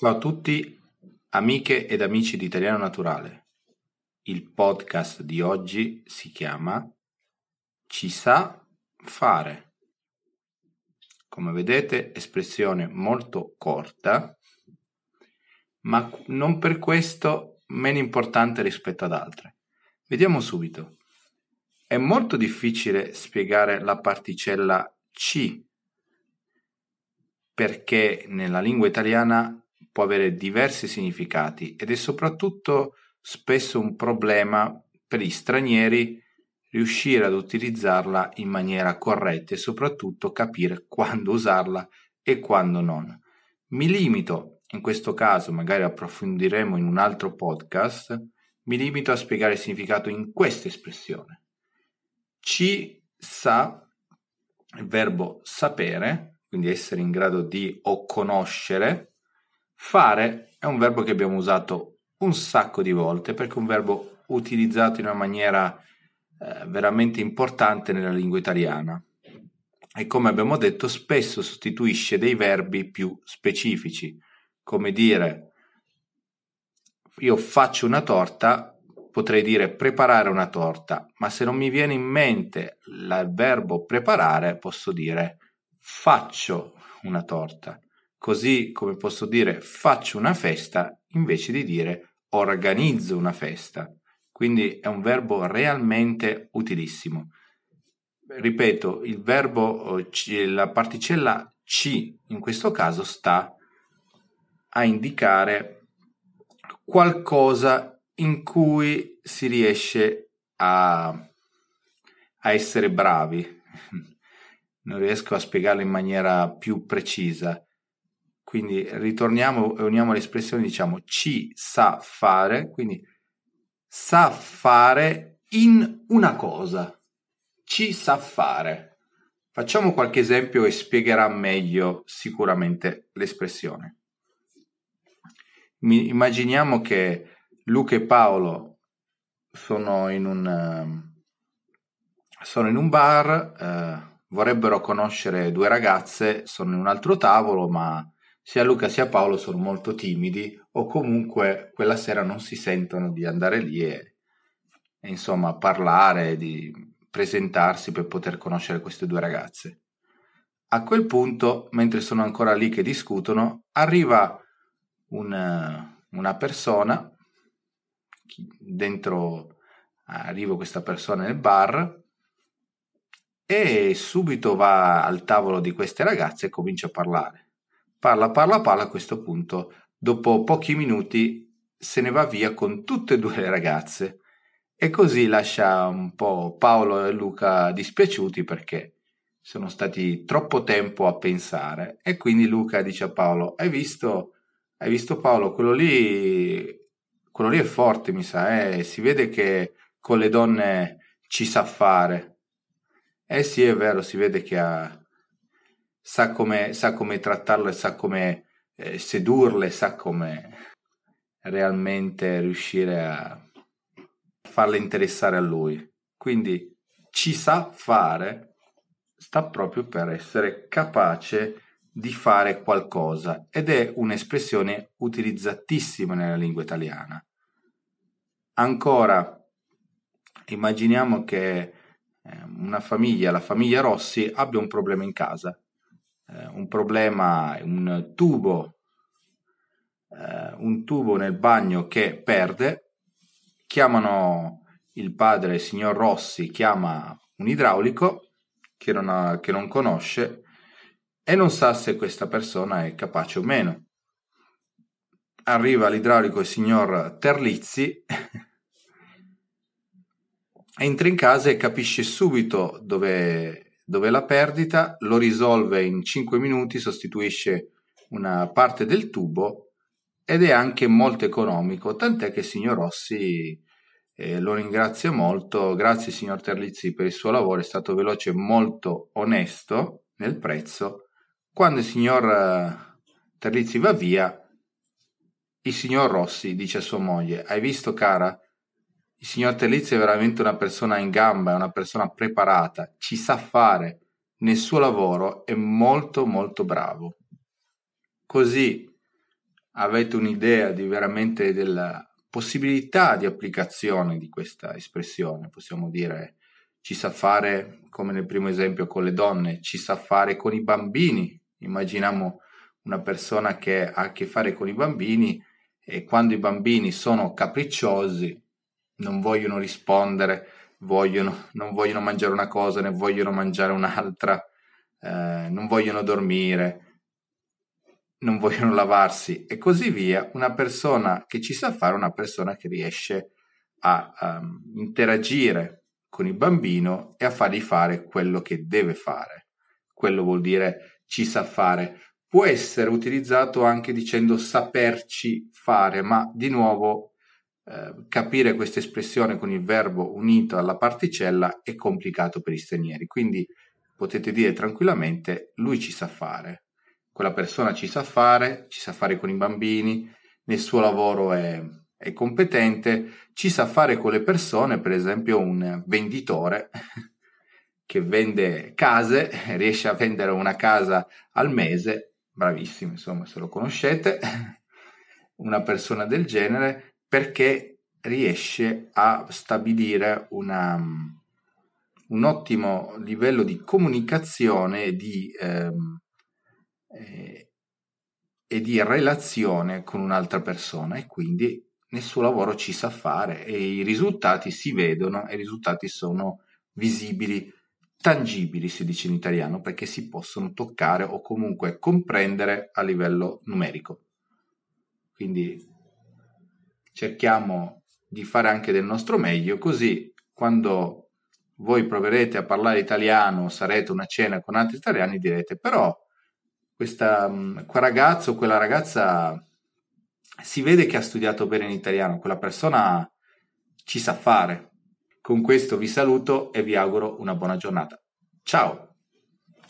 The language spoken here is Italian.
Ciao a tutti, amiche ed amici di Italiano Naturale. Il podcast di oggi si chiama Ci sa fare. Come vedete, espressione molto corta, ma non per questo meno importante rispetto ad altre. Vediamo subito. È molto difficile spiegare la particella ci perché nella lingua italiana può avere diversi significati ed è soprattutto spesso un problema per gli stranieri riuscire ad utilizzarla in maniera corretta e soprattutto capire quando usarla e quando non. Mi limito, in questo caso magari approfondiremo in un altro podcast, mi limito a spiegare il significato in questa espressione. Ci sa, il verbo sapere, quindi essere in grado di o conoscere, Fare è un verbo che abbiamo usato un sacco di volte perché è un verbo utilizzato in una maniera eh, veramente importante nella lingua italiana e come abbiamo detto spesso sostituisce dei verbi più specifici, come dire io faccio una torta, potrei dire preparare una torta, ma se non mi viene in mente il verbo preparare, posso dire faccio una torta. Così come posso dire faccio una festa invece di dire organizzo una festa. Quindi è un verbo realmente utilissimo. Ripeto, il verbo, la particella ci in questo caso sta a indicare qualcosa in cui si riesce a, a essere bravi. Non riesco a spiegarlo in maniera più precisa quindi ritorniamo e uniamo l'espressione, diciamo ci sa fare, quindi sa fare in una cosa, ci sa fare. Facciamo qualche esempio e spiegherà meglio sicuramente l'espressione. immaginiamo che Luca e Paolo sono in un, sono in un bar, eh, vorrebbero conoscere due ragazze, sono in un altro tavolo, ma sia Luca sia Paolo sono molto timidi o comunque quella sera non si sentono di andare lì e, e insomma parlare, di presentarsi per poter conoscere queste due ragazze. A quel punto, mentre sono ancora lì che discutono, arriva una, una persona, dentro arriva questa persona nel bar e subito va al tavolo di queste ragazze e comincia a parlare Parla, parla, parla a questo punto. Dopo pochi minuti se ne va via con tutte e due le ragazze e così lascia un po' Paolo e Luca dispiaciuti perché sono stati troppo tempo a pensare e quindi Luca dice a Paolo hai visto, hai visto Paolo quello lì quello lì è forte mi sa eh? si vede che con le donne ci sa fare eh sì è vero si vede che ha sa come, sa come trattarle, sa come eh, sedurle, sa come realmente riuscire a farle interessare a lui. Quindi ci sa fare sta proprio per essere capace di fare qualcosa ed è un'espressione utilizzatissima nella lingua italiana. Ancora, immaginiamo che eh, una famiglia, la famiglia Rossi, abbia un problema in casa eh, un problema, un tubo, eh, un tubo nel bagno che perde, chiamano il padre, il signor Rossi, chiama un idraulico che non, ha, che non conosce e non sa se questa persona è capace o meno. Arriva l'idraulico il signor Terlizzi entra in casa e capisce subito dove dove la perdita lo risolve in 5 minuti, sostituisce una parte del tubo ed è anche molto economico, tant'è che il signor Rossi eh, lo ringrazio molto, grazie signor Terlizzi per il suo lavoro, è stato veloce e molto onesto nel prezzo. Quando il signor eh, Terlizzi va via, il signor Rossi dice a sua moglie, hai visto cara? Il signor Terlizzi è veramente una persona in gamba, è una persona preparata, ci sa fare nel suo lavoro, è molto molto bravo. Così avete un'idea di veramente della possibilità di applicazione di questa espressione, possiamo dire ci sa fare, come nel primo esempio con le donne, ci sa fare con i bambini. Immaginiamo una persona che ha a che fare con i bambini e quando i bambini sono capricciosi, non vogliono rispondere, vogliono, non vogliono mangiare una cosa, ne vogliono mangiare un'altra, eh, non vogliono dormire, non vogliono lavarsi e così via, una persona che ci sa fare, una persona che riesce a um, interagire con il bambino e a fargli fare quello che deve fare. Quello vuol dire ci sa fare. Può essere utilizzato anche dicendo saperci fare, ma di nuovo eh, capire questa espressione con il verbo unito alla particella è complicato per gli stranieri. Quindi potete dire tranquillamente lui ci sa fare. Quella persona ci sa fare, ci sa fare con i bambini, nel suo lavoro è è competente, ci sa fare con le persone, per esempio un venditore che vende case, riesce a vendere una casa al mese, bravissimo, insomma, se lo conoscete, una persona del genere, perché riesce a stabilire una, un ottimo livello di comunicazione di, ehm, eh, e di relazione con un'altra persona e quindi nel suo lavoro ci sa fare e i risultati si vedono e i risultati sono visibili, tangibili si dice in italiano perché si possono toccare o comunque comprendere a livello numerico. Quindi cerchiamo di fare anche del nostro meglio così quando voi proverete a parlare italiano, sarete una cena con altri italiani, direte però questa, quel ragazzo o quella ragazza si vede che ha studiato bene in italiano, quella persona ci sa fare. Con questo vi saluto e vi auguro una buona giornata. Ciao!